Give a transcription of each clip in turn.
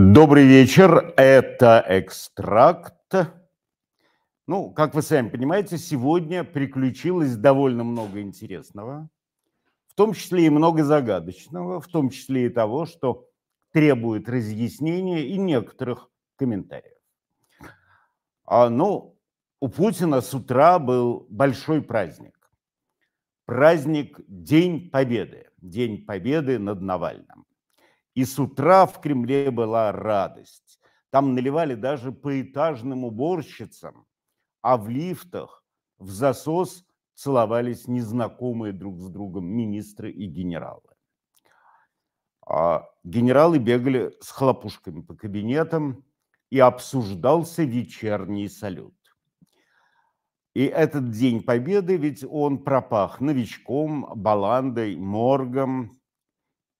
Добрый вечер, это «Экстракт». Ну, как вы сами понимаете, сегодня приключилось довольно много интересного, в том числе и много загадочного, в том числе и того, что требует разъяснения и некоторых комментариев. А, ну, у Путина с утра был большой праздник. Праздник День Победы. День Победы над Навальным. И с утра в Кремле была радость. Там наливали даже по этажным уборщицам, а в лифтах в засос целовались незнакомые друг с другом министры и генералы. А генералы бегали с хлопушками по кабинетам, и обсуждался вечерний салют. И этот День Победы, ведь он пропах новичком, баландой, моргом,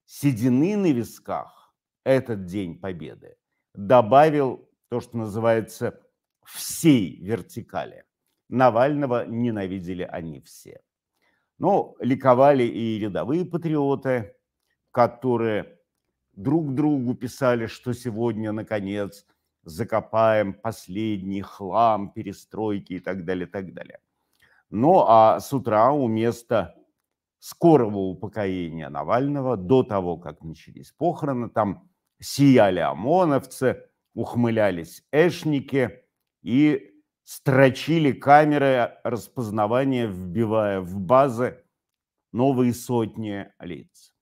седины на висках этот День Победы добавил то, что называется всей вертикали. Навального ненавидели они все. Но ликовали и рядовые патриоты, которые друг другу писали, что сегодня, наконец, закопаем последний хлам перестройки и так далее, так далее. Ну а с утра у места скорого упокоения Навального, до того, как начались похороны, там сияли ОМОНовцы, ухмылялись эшники и строчили камеры распознавания, вбивая в базы новые сотни лиц.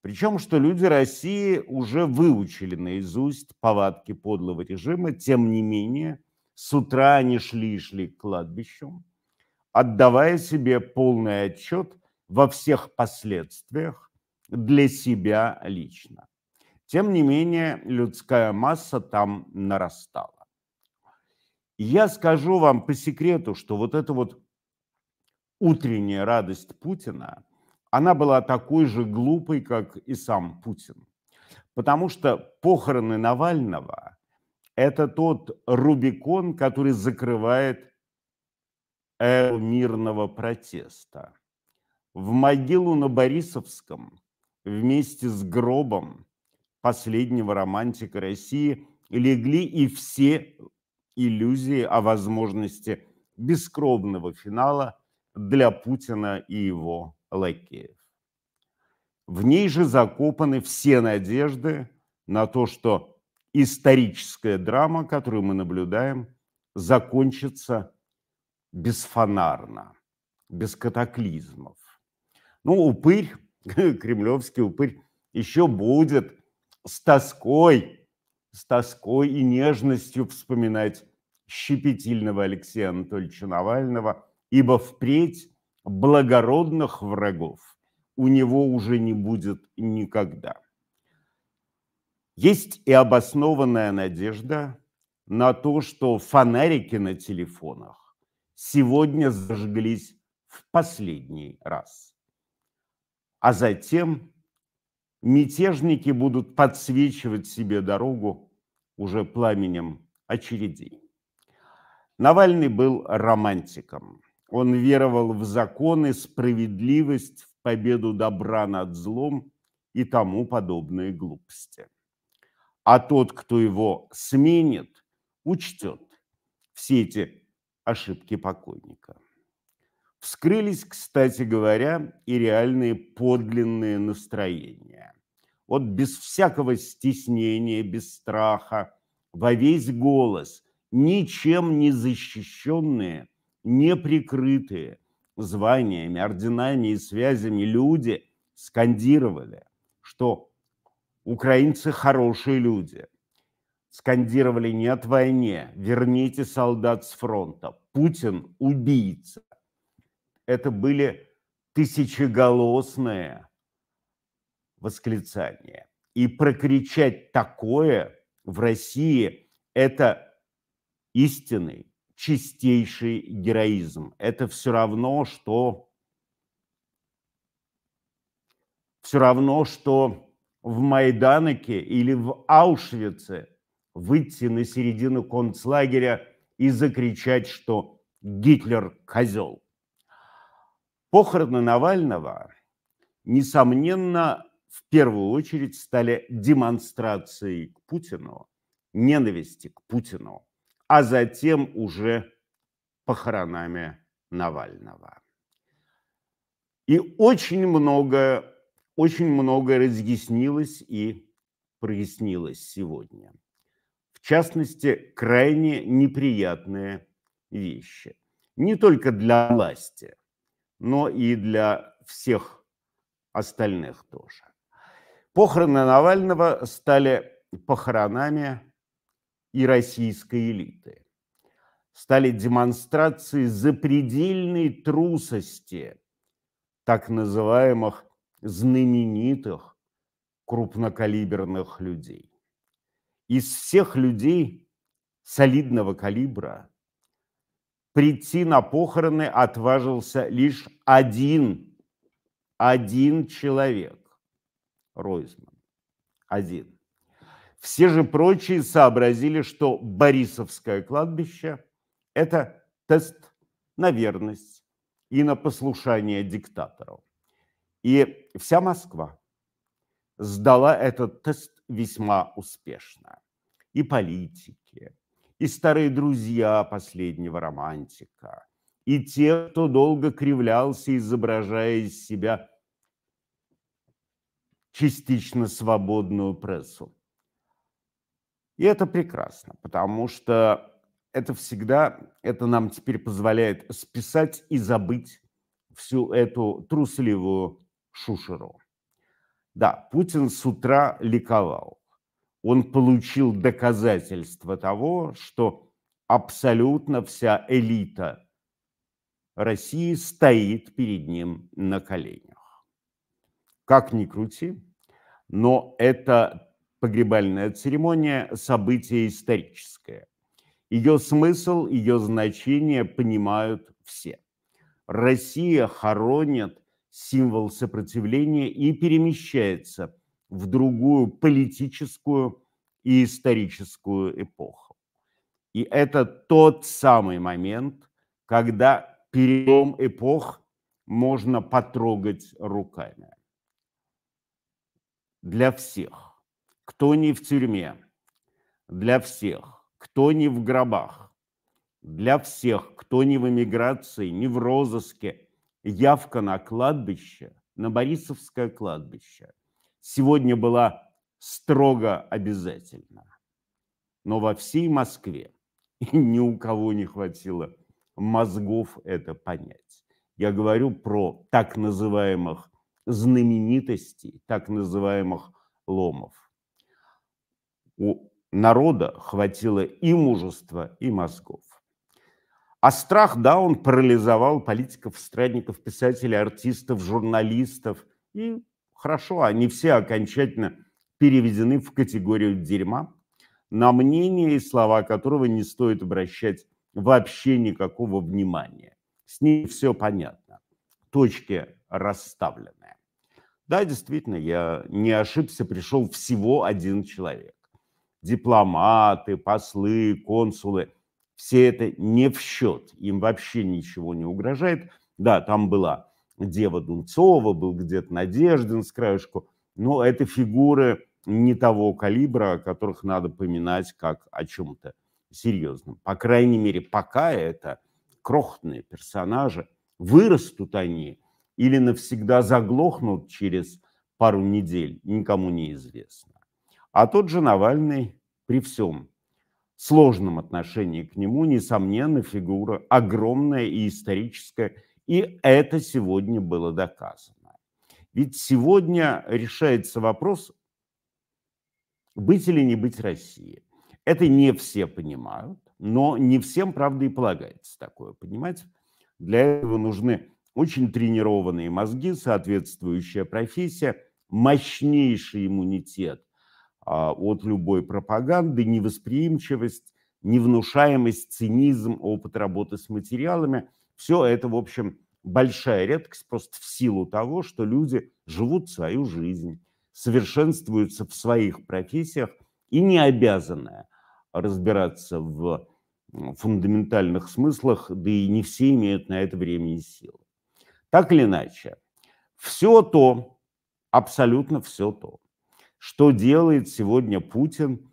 Причем, что люди России уже выучили наизусть повадки подлого режима, тем не менее, с утра они шли и шли к кладбищу, отдавая себе полный отчет во всех последствиях для себя лично. Тем не менее, людская масса там нарастала. Я скажу вам по секрету, что вот эта вот утренняя радость Путина, она была такой же глупой, как и сам Путин. Потому что похороны Навального – это тот Рубикон, который закрывает эру мирного протеста в могилу на Борисовском вместе с гробом последнего романтика России легли и все иллюзии о возможности бескровного финала для Путина и его лакеев. В ней же закопаны все надежды на то, что историческая драма, которую мы наблюдаем, закончится бесфонарно, без катаклизмов. Ну, упырь, кремлевский упырь, еще будет с тоской, с тоской и нежностью вспоминать щепетильного Алексея Анатольевича Навального, ибо впредь благородных врагов у него уже не будет никогда. Есть и обоснованная надежда на то, что фонарики на телефонах сегодня зажглись в последний раз а затем мятежники будут подсвечивать себе дорогу уже пламенем очередей. Навальный был романтиком. Он веровал в законы, справедливость, в победу добра над злом и тому подобные глупости. А тот, кто его сменит, учтет все эти ошибки покойника. Вскрылись, кстати говоря, и реальные подлинные настроения. Вот без всякого стеснения, без страха, во весь голос, ничем не защищенные, не прикрытые званиями, орденами и связями люди скандировали, что украинцы хорошие люди. Скандировали «нет войне», «верните солдат с фронта», «Путин убийца» это были тысячеголосные восклицания. И прокричать такое в России – это истинный, чистейший героизм. Это все равно, что все равно, что в Майданоке или в Аушвице выйти на середину концлагеря и закричать, что Гитлер – козел. Похороны Навального, несомненно, в первую очередь стали демонстрацией к Путину, ненависти к Путину, а затем уже похоронами Навального. И очень многое, очень многое разъяснилось и прояснилось сегодня. В частности, крайне неприятные вещи. Не только для власти, но и для всех остальных тоже. Похороны Навального стали похоронами и российской элиты. Стали демонстрацией запредельной трусости так называемых знаменитых крупнокалиберных людей. Из всех людей солидного калибра прийти на похороны отважился лишь один, один человек – Ройзман. Один. Все же прочие сообразили, что Борисовское кладбище – это тест на верность и на послушание диктатору. И вся Москва сдала этот тест весьма успешно. И политики, и старые друзья последнего романтика, и те, кто долго кривлялся, изображая из себя частично свободную прессу. И это прекрасно, потому что это всегда, это нам теперь позволяет списать и забыть всю эту трусливую шушеру. Да, Путин с утра ликовал. Он получил доказательство того, что абсолютно вся элита России стоит перед ним на коленях. Как ни крути, но это погребальная церемония – событие историческое. Ее смысл, ее значение понимают все. Россия хоронит символ сопротивления и перемещается в другую политическую и историческую эпоху. И это тот самый момент, когда перелом эпох можно потрогать руками. Для всех, кто не в тюрьме, для всех, кто не в гробах, для всех, кто не в эмиграции, не в розыске, явка на кладбище, на Борисовское кладбище, сегодня была строго обязательна. Но во всей Москве ни у кого не хватило мозгов это понять. Я говорю про так называемых знаменитостей, так называемых ломов. У народа хватило и мужества, и мозгов. А страх, да, он парализовал политиков, страдников, писателей, артистов, журналистов. И хорошо, они все окончательно переведены в категорию дерьма, на мнение и слова которого не стоит обращать вообще никакого внимания. С ним все понятно. Точки расставлены. Да, действительно, я не ошибся, пришел всего один человек. Дипломаты, послы, консулы – все это не в счет, им вообще ничего не угрожает. Да, там была Дева Дунцова, был где-то Надеждин с краешку, но это фигуры не того калибра, о которых надо поминать как о чем-то серьезном. По крайней мере, пока это крохотные персонажи, вырастут они или навсегда заглохнут через пару недель, никому не известно. А тот же Навальный при всем сложном отношении к нему, несомненно, фигура огромная и историческая, и это сегодня было доказано. Ведь сегодня решается вопрос, быть или не быть Россией. Это не все понимают, но не всем, правда, и полагается такое понимать. Для этого нужны очень тренированные мозги, соответствующая профессия, мощнейший иммунитет а, от любой пропаганды, невосприимчивость, невнушаемость, цинизм, опыт работы с материалами. Все это, в общем, большая редкость просто в силу того, что люди живут свою жизнь, совершенствуются в своих профессиях и не обязаны разбираться в фундаментальных смыслах, да и не все имеют на это время и силы. Так или иначе, все то, абсолютно все то. Что делает сегодня Путин?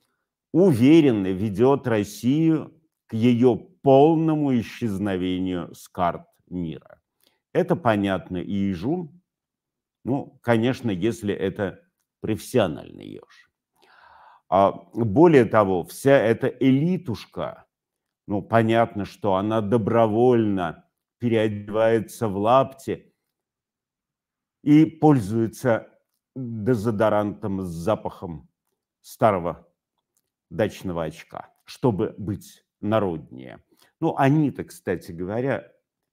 Уверенно ведет Россию к ее полному исчезновению с карт мира. Это понятно и ежу, ну, конечно, если это профессиональный еж. А более того, вся эта элитушка, ну, понятно, что она добровольно переодевается в лапти и пользуется дезодорантом с запахом старого дачного очка, чтобы быть народнее. Ну, они-то, кстати говоря,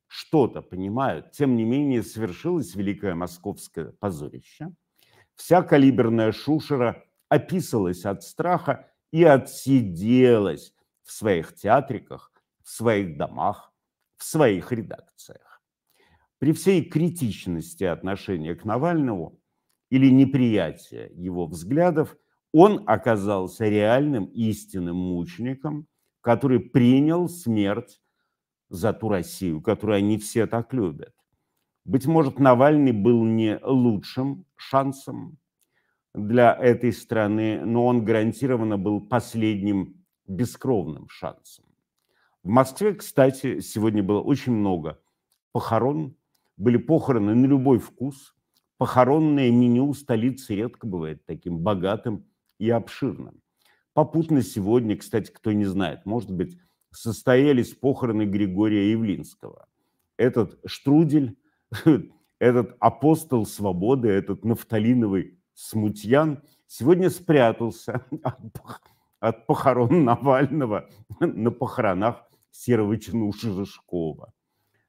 что-то понимают. Тем не менее, свершилось великое московское позорище. Вся калиберная шушера описалась от страха и отсиделась в своих театриках, в своих домах, в своих редакциях. При всей критичности отношения к Навальному или неприятия его взглядов, он оказался реальным истинным мучеником, который принял смерть за ту Россию, которую они все так любят. Быть может, Навальный был не лучшим шансом для этой страны, но он гарантированно был последним бескровным шансом. В Москве, кстати, сегодня было очень много похорон. Были похороны на любой вкус. Похоронное меню столицы редко бывает таким богатым и обширным. Попутно сегодня, кстати, кто не знает, может быть, состоялись похороны Григория Явлинского. Этот штрудель, этот апостол свободы, этот нафталиновый смутьян сегодня спрятался от похорон Навального на похоронах серого чинуши Рыжкова.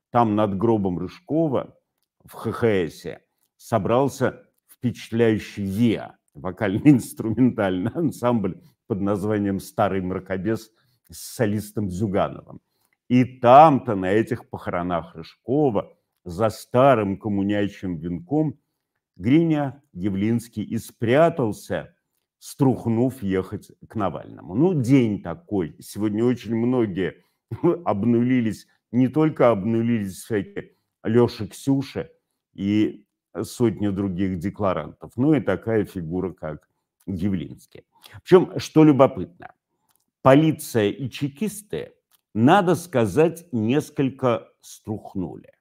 Там над гробом Рыжкова в ХХСе собрался впечатляющий ВИА, вокально-инструментальный ансамбль под названием «Старый мракобес» с солистом Зюгановым. И там-то, на этих похоронах Рыжкова, за старым коммунячим венком, Гриня Явлинский и спрятался, струхнув ехать к Навальному. Ну, день такой. Сегодня очень многие обнулились, не только обнулились всякие Леша Ксюша и сотни других декларантов, но и такая фигура, как Явлинский. Причем, что любопытно, полиция и чекисты, надо сказать, несколько струхнули.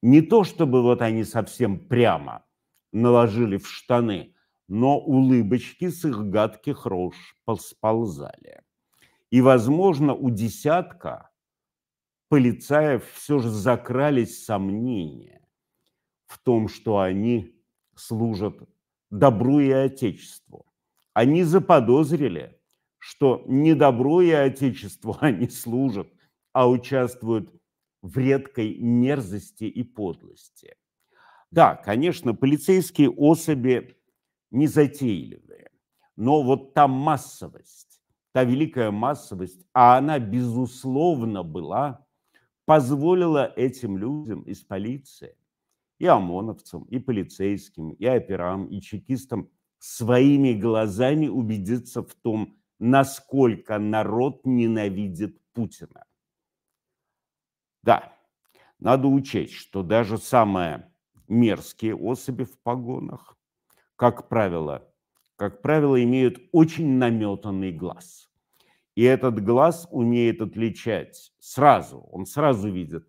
Не то, чтобы вот они совсем прямо наложили в штаны, но улыбочки с их гадких рож сползали. И, возможно, у десятка полицаев все же закрались сомнения в том, что они служат добру и Отечеству. Они заподозрили, что не добру и Отечеству они служат, а участвуют в редкой мерзости и подлости. Да, конечно, полицейские особи незатейливые, но вот та массовость, та великая массовость, а она, безусловно, была, позволила этим людям из полиции, и ОМОНовцам, и полицейским, и операм, и чекистам своими глазами убедиться в том, насколько народ ненавидит Путина. Да, надо учесть, что даже самые мерзкие особи в погонах, как правило, как правило, имеют очень наметанный глаз. И этот глаз умеет отличать сразу, он сразу видит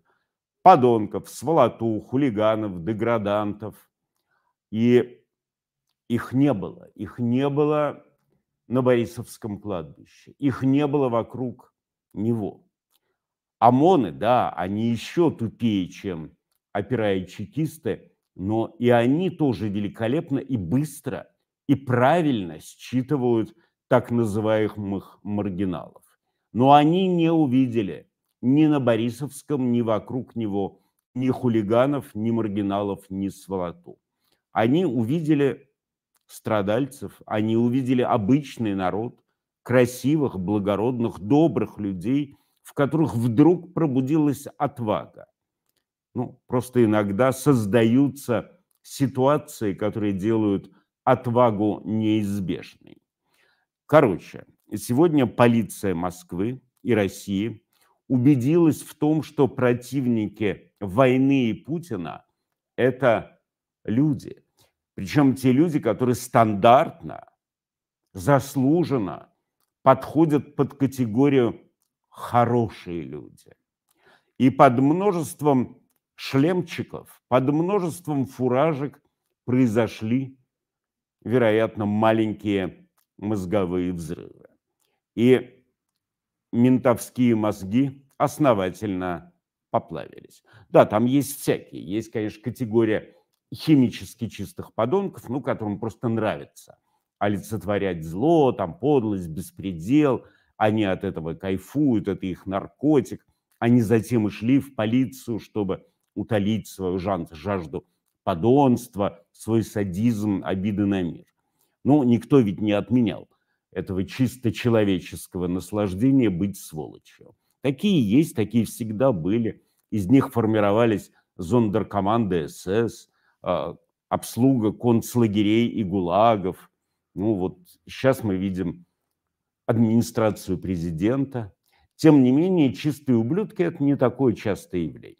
подонков, сволоту, хулиганов, деградантов. И их не было, их не было на Борисовском кладбище. Их не было вокруг него. ОМОНы, да, они еще тупее, чем опера и чекисты, но и они тоже великолепно и быстро и правильно считывают так называемых маргиналов. Но они не увидели ни на Борисовском, ни вокруг него ни хулиганов, ни маргиналов, ни сволоту. Они увидели страдальцев, они увидели обычный народ, красивых, благородных, добрых людей, в которых вдруг пробудилась отвага. Ну, просто иногда создаются ситуации, которые делают отвагу неизбежной. Короче, сегодня полиция Москвы и России убедилась в том, что противники войны и Путина – это люди – Причем те люди, которые стандартно, заслуженно подходят под категорию хорошие люди. И под множеством шлемчиков, под множеством фуражек произошли, вероятно, маленькие мозговые взрывы. И ментовские мозги основательно поплавились. Да, там есть всякие. Есть, конечно, категория химически чистых подонков, ну, которым просто нравится олицетворять зло, там, подлость, беспредел. Они от этого кайфуют, это их наркотик. Они затем и шли в полицию, чтобы утолить свою жажду подонства, свой садизм, обиды на мир. Ну, никто ведь не отменял этого чисто человеческого наслаждения быть сволочью. Такие есть, такие всегда были. Из них формировались зондеркоманды СС, обслуга концлагерей и гулагов. Ну вот сейчас мы видим администрацию президента. Тем не менее, чистые ублюдки – это не такое частое явление.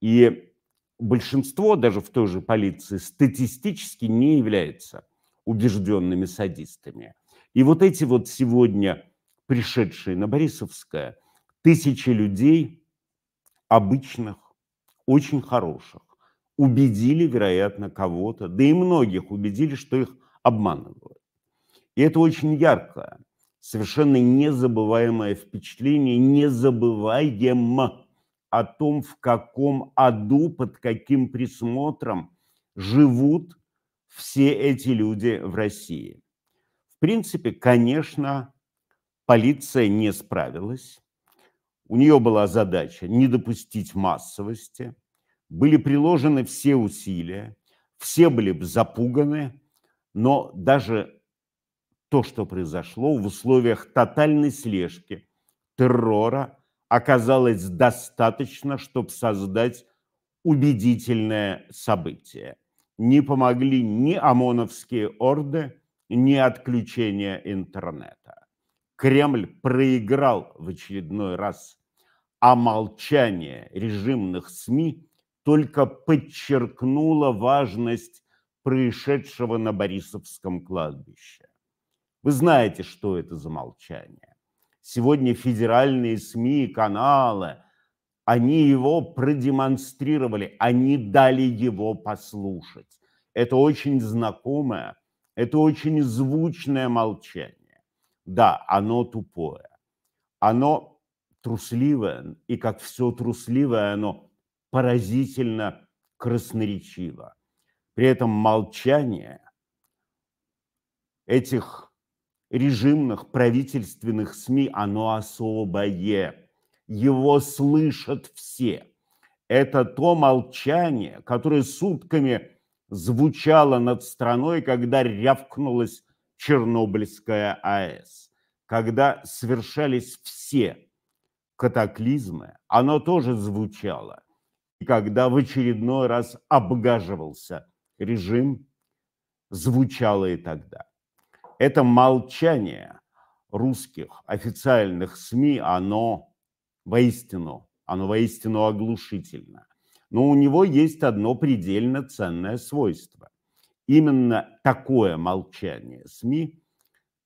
И большинство, даже в той же полиции, статистически не является убежденными садистами. И вот эти вот сегодня пришедшие на Борисовское тысячи людей, обычных, очень хороших, убедили, вероятно, кого-то, да и многих убедили, что их обманывают. И это очень яркое, совершенно незабываемое впечатление, незабываем о том, в каком аду, под каким присмотром живут все эти люди в России. В принципе, конечно, полиция не справилась. У нее была задача не допустить массовости. Были приложены все усилия, все были запуганы, но даже то, что произошло в условиях тотальной слежки, террора, оказалось достаточно, чтобы создать убедительное событие. Не помогли ни ОМОНовские орды, ни отключение интернета. Кремль проиграл в очередной раз, а молчание режимных СМИ только подчеркнуло важность происшедшего на Борисовском кладбище. Вы знаете, что это за молчание. Сегодня федеральные СМИ, каналы, они его продемонстрировали, они дали его послушать. Это очень знакомое, это очень звучное молчание. Да, оно тупое, оно трусливое, и как все трусливое, оно поразительно красноречиво. При этом молчание этих режимных правительственных СМИ, оно особое. Его слышат все. Это то молчание, которое сутками звучало над страной, когда рявкнулась Чернобыльская АЭС, когда совершались все катаклизмы, оно тоже звучало. Когда в очередной раз обгаживался режим, звучало и тогда. Это молчание русских официальных СМИ, оно воистину, оно воистину оглушительно. Но у него есть одно предельно ценное свойство. Именно такое молчание СМИ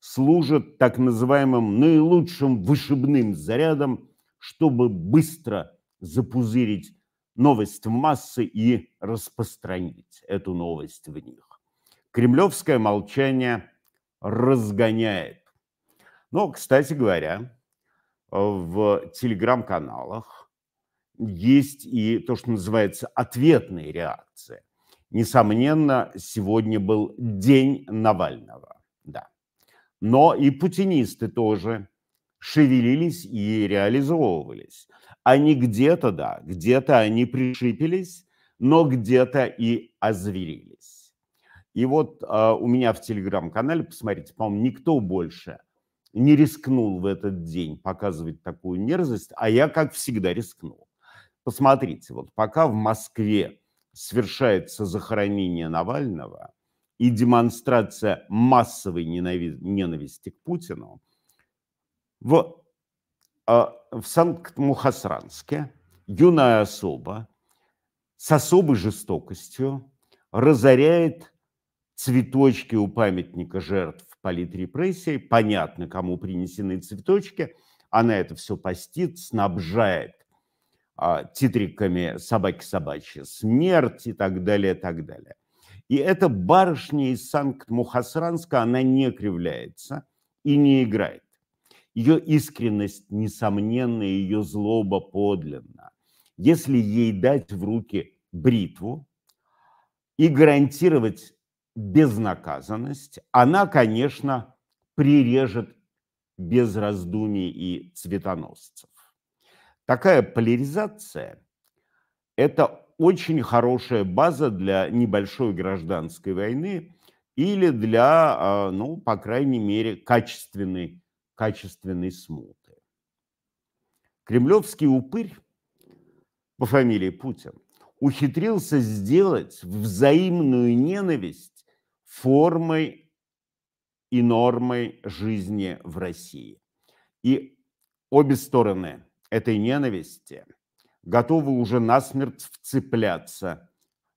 служит так называемым наилучшим вышибным зарядом, чтобы быстро запузырить новость в массы и распространить эту новость в них. Кремлевское молчание разгоняет. Но, кстати говоря, в телеграм-каналах есть и то, что называется ответные реакции. Несомненно, сегодня был день Навального, да. Но и путинисты тоже шевелились и реализовывались. Они где-то, да, где-то они пришипелись, но где-то и озверились. И вот э, у меня в телеграм-канале, посмотрите, по-моему, никто больше не рискнул в этот день показывать такую мерзость, а я, как всегда, рискнул. Посмотрите, вот пока в Москве совершается захоронение Навального и демонстрация массовой ненависти к Путину, в в Санкт-Мухасранске юная особа с особой жестокостью разоряет цветочки у памятника жертв политрепрессий, понятно, кому принесены цветочки, она это все постит, снабжает а, титриками «собаки собачьи», «смерть» и так далее, и так далее. И эта барышня из Санкт-Мухасранска, она не кривляется и не играет. Ее искренность несомненна, ее злоба подлинна. Если ей дать в руки бритву и гарантировать безнаказанность, она, конечно, прирежет без раздумий и цветоносцев. Такая поляризация – это очень хорошая база для небольшой гражданской войны или для, а, ну, по крайней мере, качественной, качественной смуты. Кремлевский упырь по фамилии Путин ухитрился сделать взаимную ненависть формой и нормой жизни в России. И обе стороны этой ненависти готовы уже насмерть вцепляться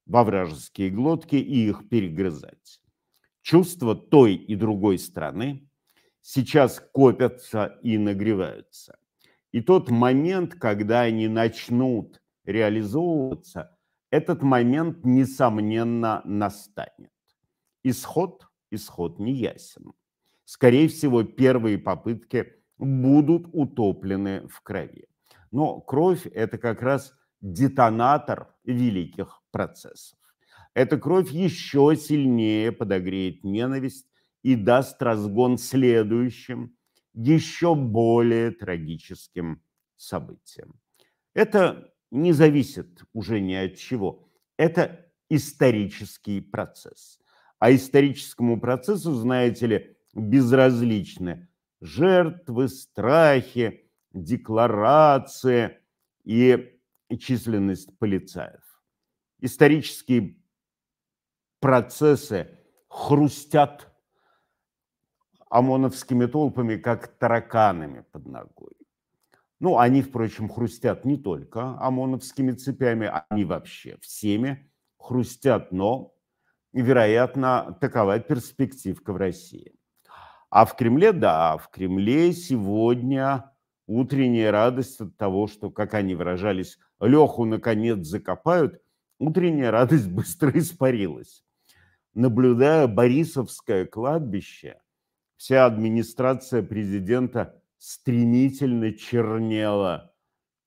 во вражеские глотки и их перегрызать. Чувства той и другой страны сейчас копятся и нагреваются. И тот момент, когда они начнут реализовываться, этот момент, несомненно, настанет. Исход, исход не ясен. Скорее всего, первые попытки будут утоплены в крови. Но кровь – это как раз детонатор великих процессов. Эта кровь еще сильнее подогреет ненависть и даст разгон следующим, еще более трагическим событиям. Это не зависит уже ни от чего. Это исторический процесс. А историческому процессу, знаете ли, безразличны жертвы, страхи, декларации и численность полицаев. Исторические процессы хрустят ОМОНовскими толпами, как тараканами под ногой. Ну, они, впрочем, хрустят не только ОМОНовскими цепями, они вообще всеми хрустят, но, вероятно, такова перспективка в России. А в Кремле, да, в Кремле сегодня утренняя радость от того, что, как они выражались, Леху наконец закопают, утренняя радость быстро испарилась. Наблюдая Борисовское кладбище, вся администрация президента стремительно чернела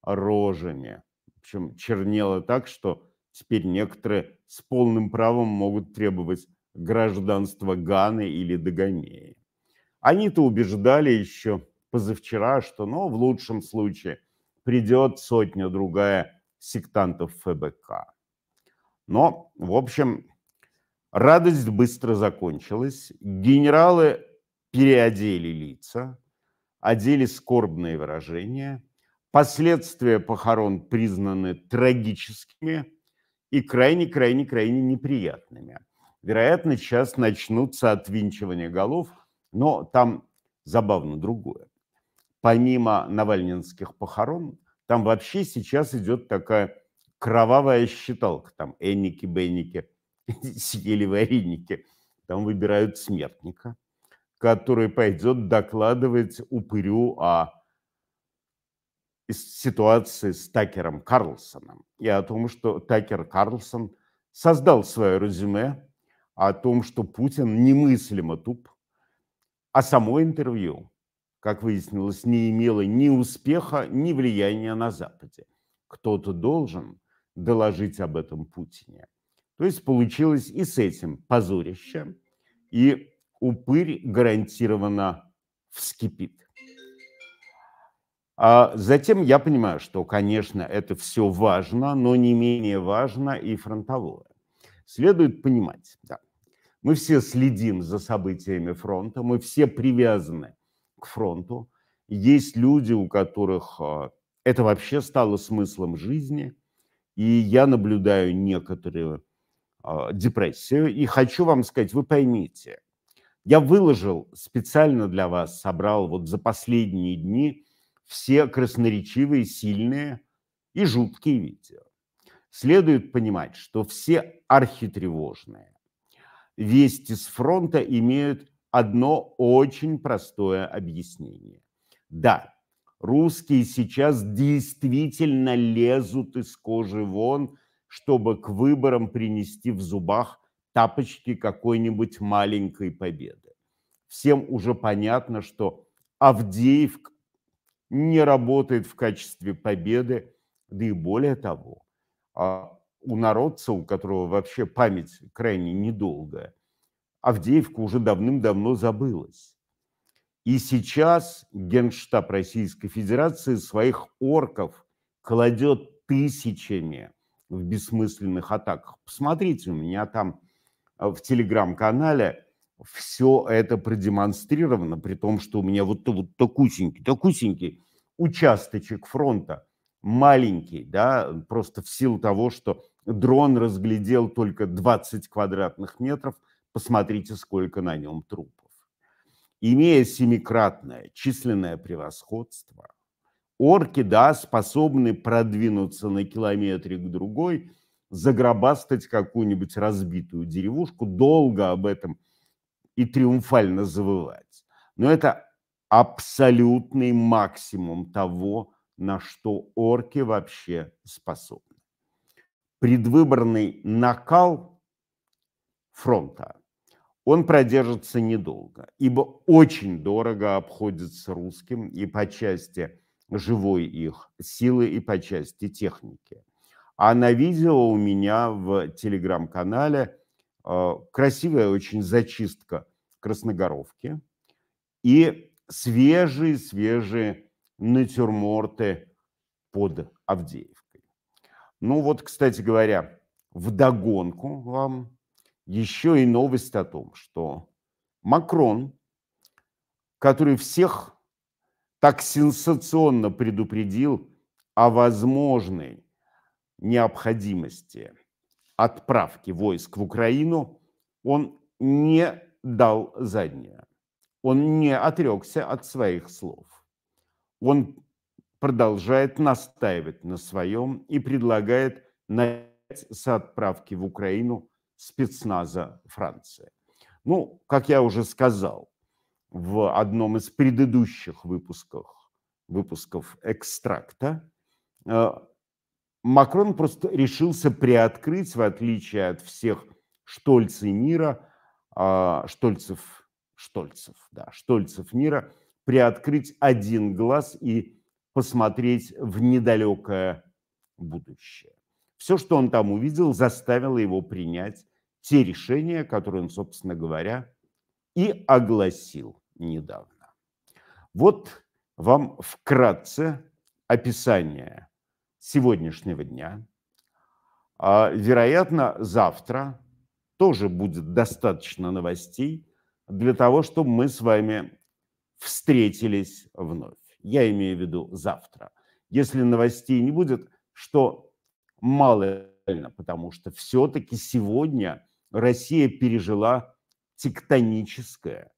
рожами. В общем, чернела так, что теперь некоторые с полным правом могут требовать гражданства Ганы или Дагомеи. Они-то убеждали еще позавчера, что, ну, в лучшем случае придет сотня-другая сектантов ФБК. Но, в общем, радость быстро закончилась. Генералы переодели лица, одели скорбные выражения. Последствия похорон признаны трагическими и крайне-крайне-крайне неприятными. Вероятно, сейчас начнутся отвинчивания голов, но там забавно другое. Помимо навальнинских похорон, там вообще сейчас идет такая кровавая считалка. Там энники, бенники, съели вареники. Там выбирают смертника который пойдет докладывать упырю о ситуации с Такером Карлсоном и о том, что Такер Карлсон создал свое резюме о том, что Путин немыслимо туп, а само интервью, как выяснилось, не имело ни успеха, ни влияния на Западе. Кто-то должен доложить об этом Путине. То есть получилось и с этим позорище, и упырь гарантированно вскипит. А затем я понимаю, что, конечно, это все важно, но не менее важно и фронтовое. Следует понимать, да, мы все следим за событиями фронта, мы все привязаны к фронту. Есть люди, у которых а, это вообще стало смыслом жизни, и я наблюдаю некоторую а, депрессию. И хочу вам сказать, вы поймите, я выложил специально для вас, собрал вот за последние дни все красноречивые, сильные и жуткие видео. Следует понимать, что все архитревожные, вести с фронта имеют одно очень простое объяснение. Да, русские сейчас действительно лезут из кожи вон, чтобы к выборам принести в зубах тапочки какой-нибудь маленькой победы. Всем уже понятно, что Авдеевка не работает в качестве победы, да и более того, а у народца, у которого вообще память крайне недолгая, Авдеевка уже давным-давно забылась. И сейчас Генштаб Российской Федерации своих орков кладет тысячами в бессмысленных атаках. Посмотрите, у меня там в телеграм-канале все это продемонстрировано, при том, что у меня вот, вот такусенький, такусенький участочек фронта, маленький, да, просто в силу того, что дрон разглядел только 20 квадратных метров, посмотрите, сколько на нем трупов. Имея семикратное численное превосходство, орки, да, способны продвинуться на километрик другой, загробастать какую-нибудь разбитую деревушку, долго об этом и триумфально завывать. Но это абсолютный максимум того, на что орки вообще способны. Предвыборный накал фронта, он продержится недолго, ибо очень дорого обходится русским и по части живой их силы, и по части техники. А на видео у меня в телеграм-канале э, красивая очень зачистка Красногоровки и свежие-свежие натюрморты под Авдеевкой. Ну вот, кстати говоря, в догонку вам еще и новость о том, что Макрон, который всех так сенсационно предупредил о возможной необходимости отправки войск в Украину, он не дал заднее. Он не отрекся от своих слов. Он продолжает настаивать на своем и предлагает начать с отправки в Украину спецназа Франции. Ну, как я уже сказал в одном из предыдущих выпусков, выпусков экстракта, э, Макрон просто решился приоткрыть, в отличие от всех Штольцей мира, а, Штольцев, Штольцев, да, Штольцев мира, приоткрыть один глаз и посмотреть в недалекое будущее. Все, что он там увидел, заставило его принять те решения, которые он, собственно говоря, и огласил недавно. Вот вам вкратце описание сегодняшнего дня. А, вероятно, завтра тоже будет достаточно новостей для того, чтобы мы с вами встретились вновь. Я имею в виду завтра. Если новостей не будет, что мало, потому что все-таки сегодня Россия пережила тектоническое,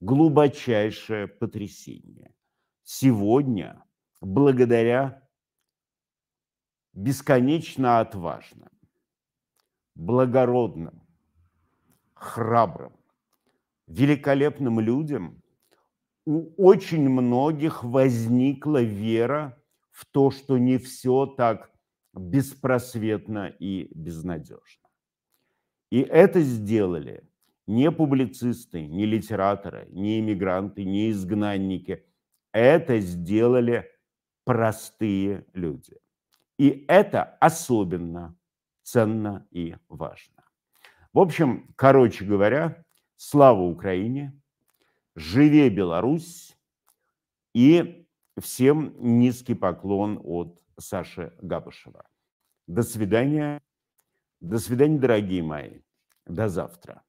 глубочайшее потрясение. Сегодня, благодаря бесконечно отважным, благородным, храбрым, великолепным людям у очень многих возникла вера в то, что не все так беспросветно и безнадежно. И это сделали не публицисты, не литераторы, не иммигранты, не изгнанники. Это сделали простые люди. И это особенно ценно и важно. В общем, короче говоря, слава Украине, живе Беларусь и всем низкий поклон от Саши Габышева. До свидания. До свидания, дорогие мои. До завтра.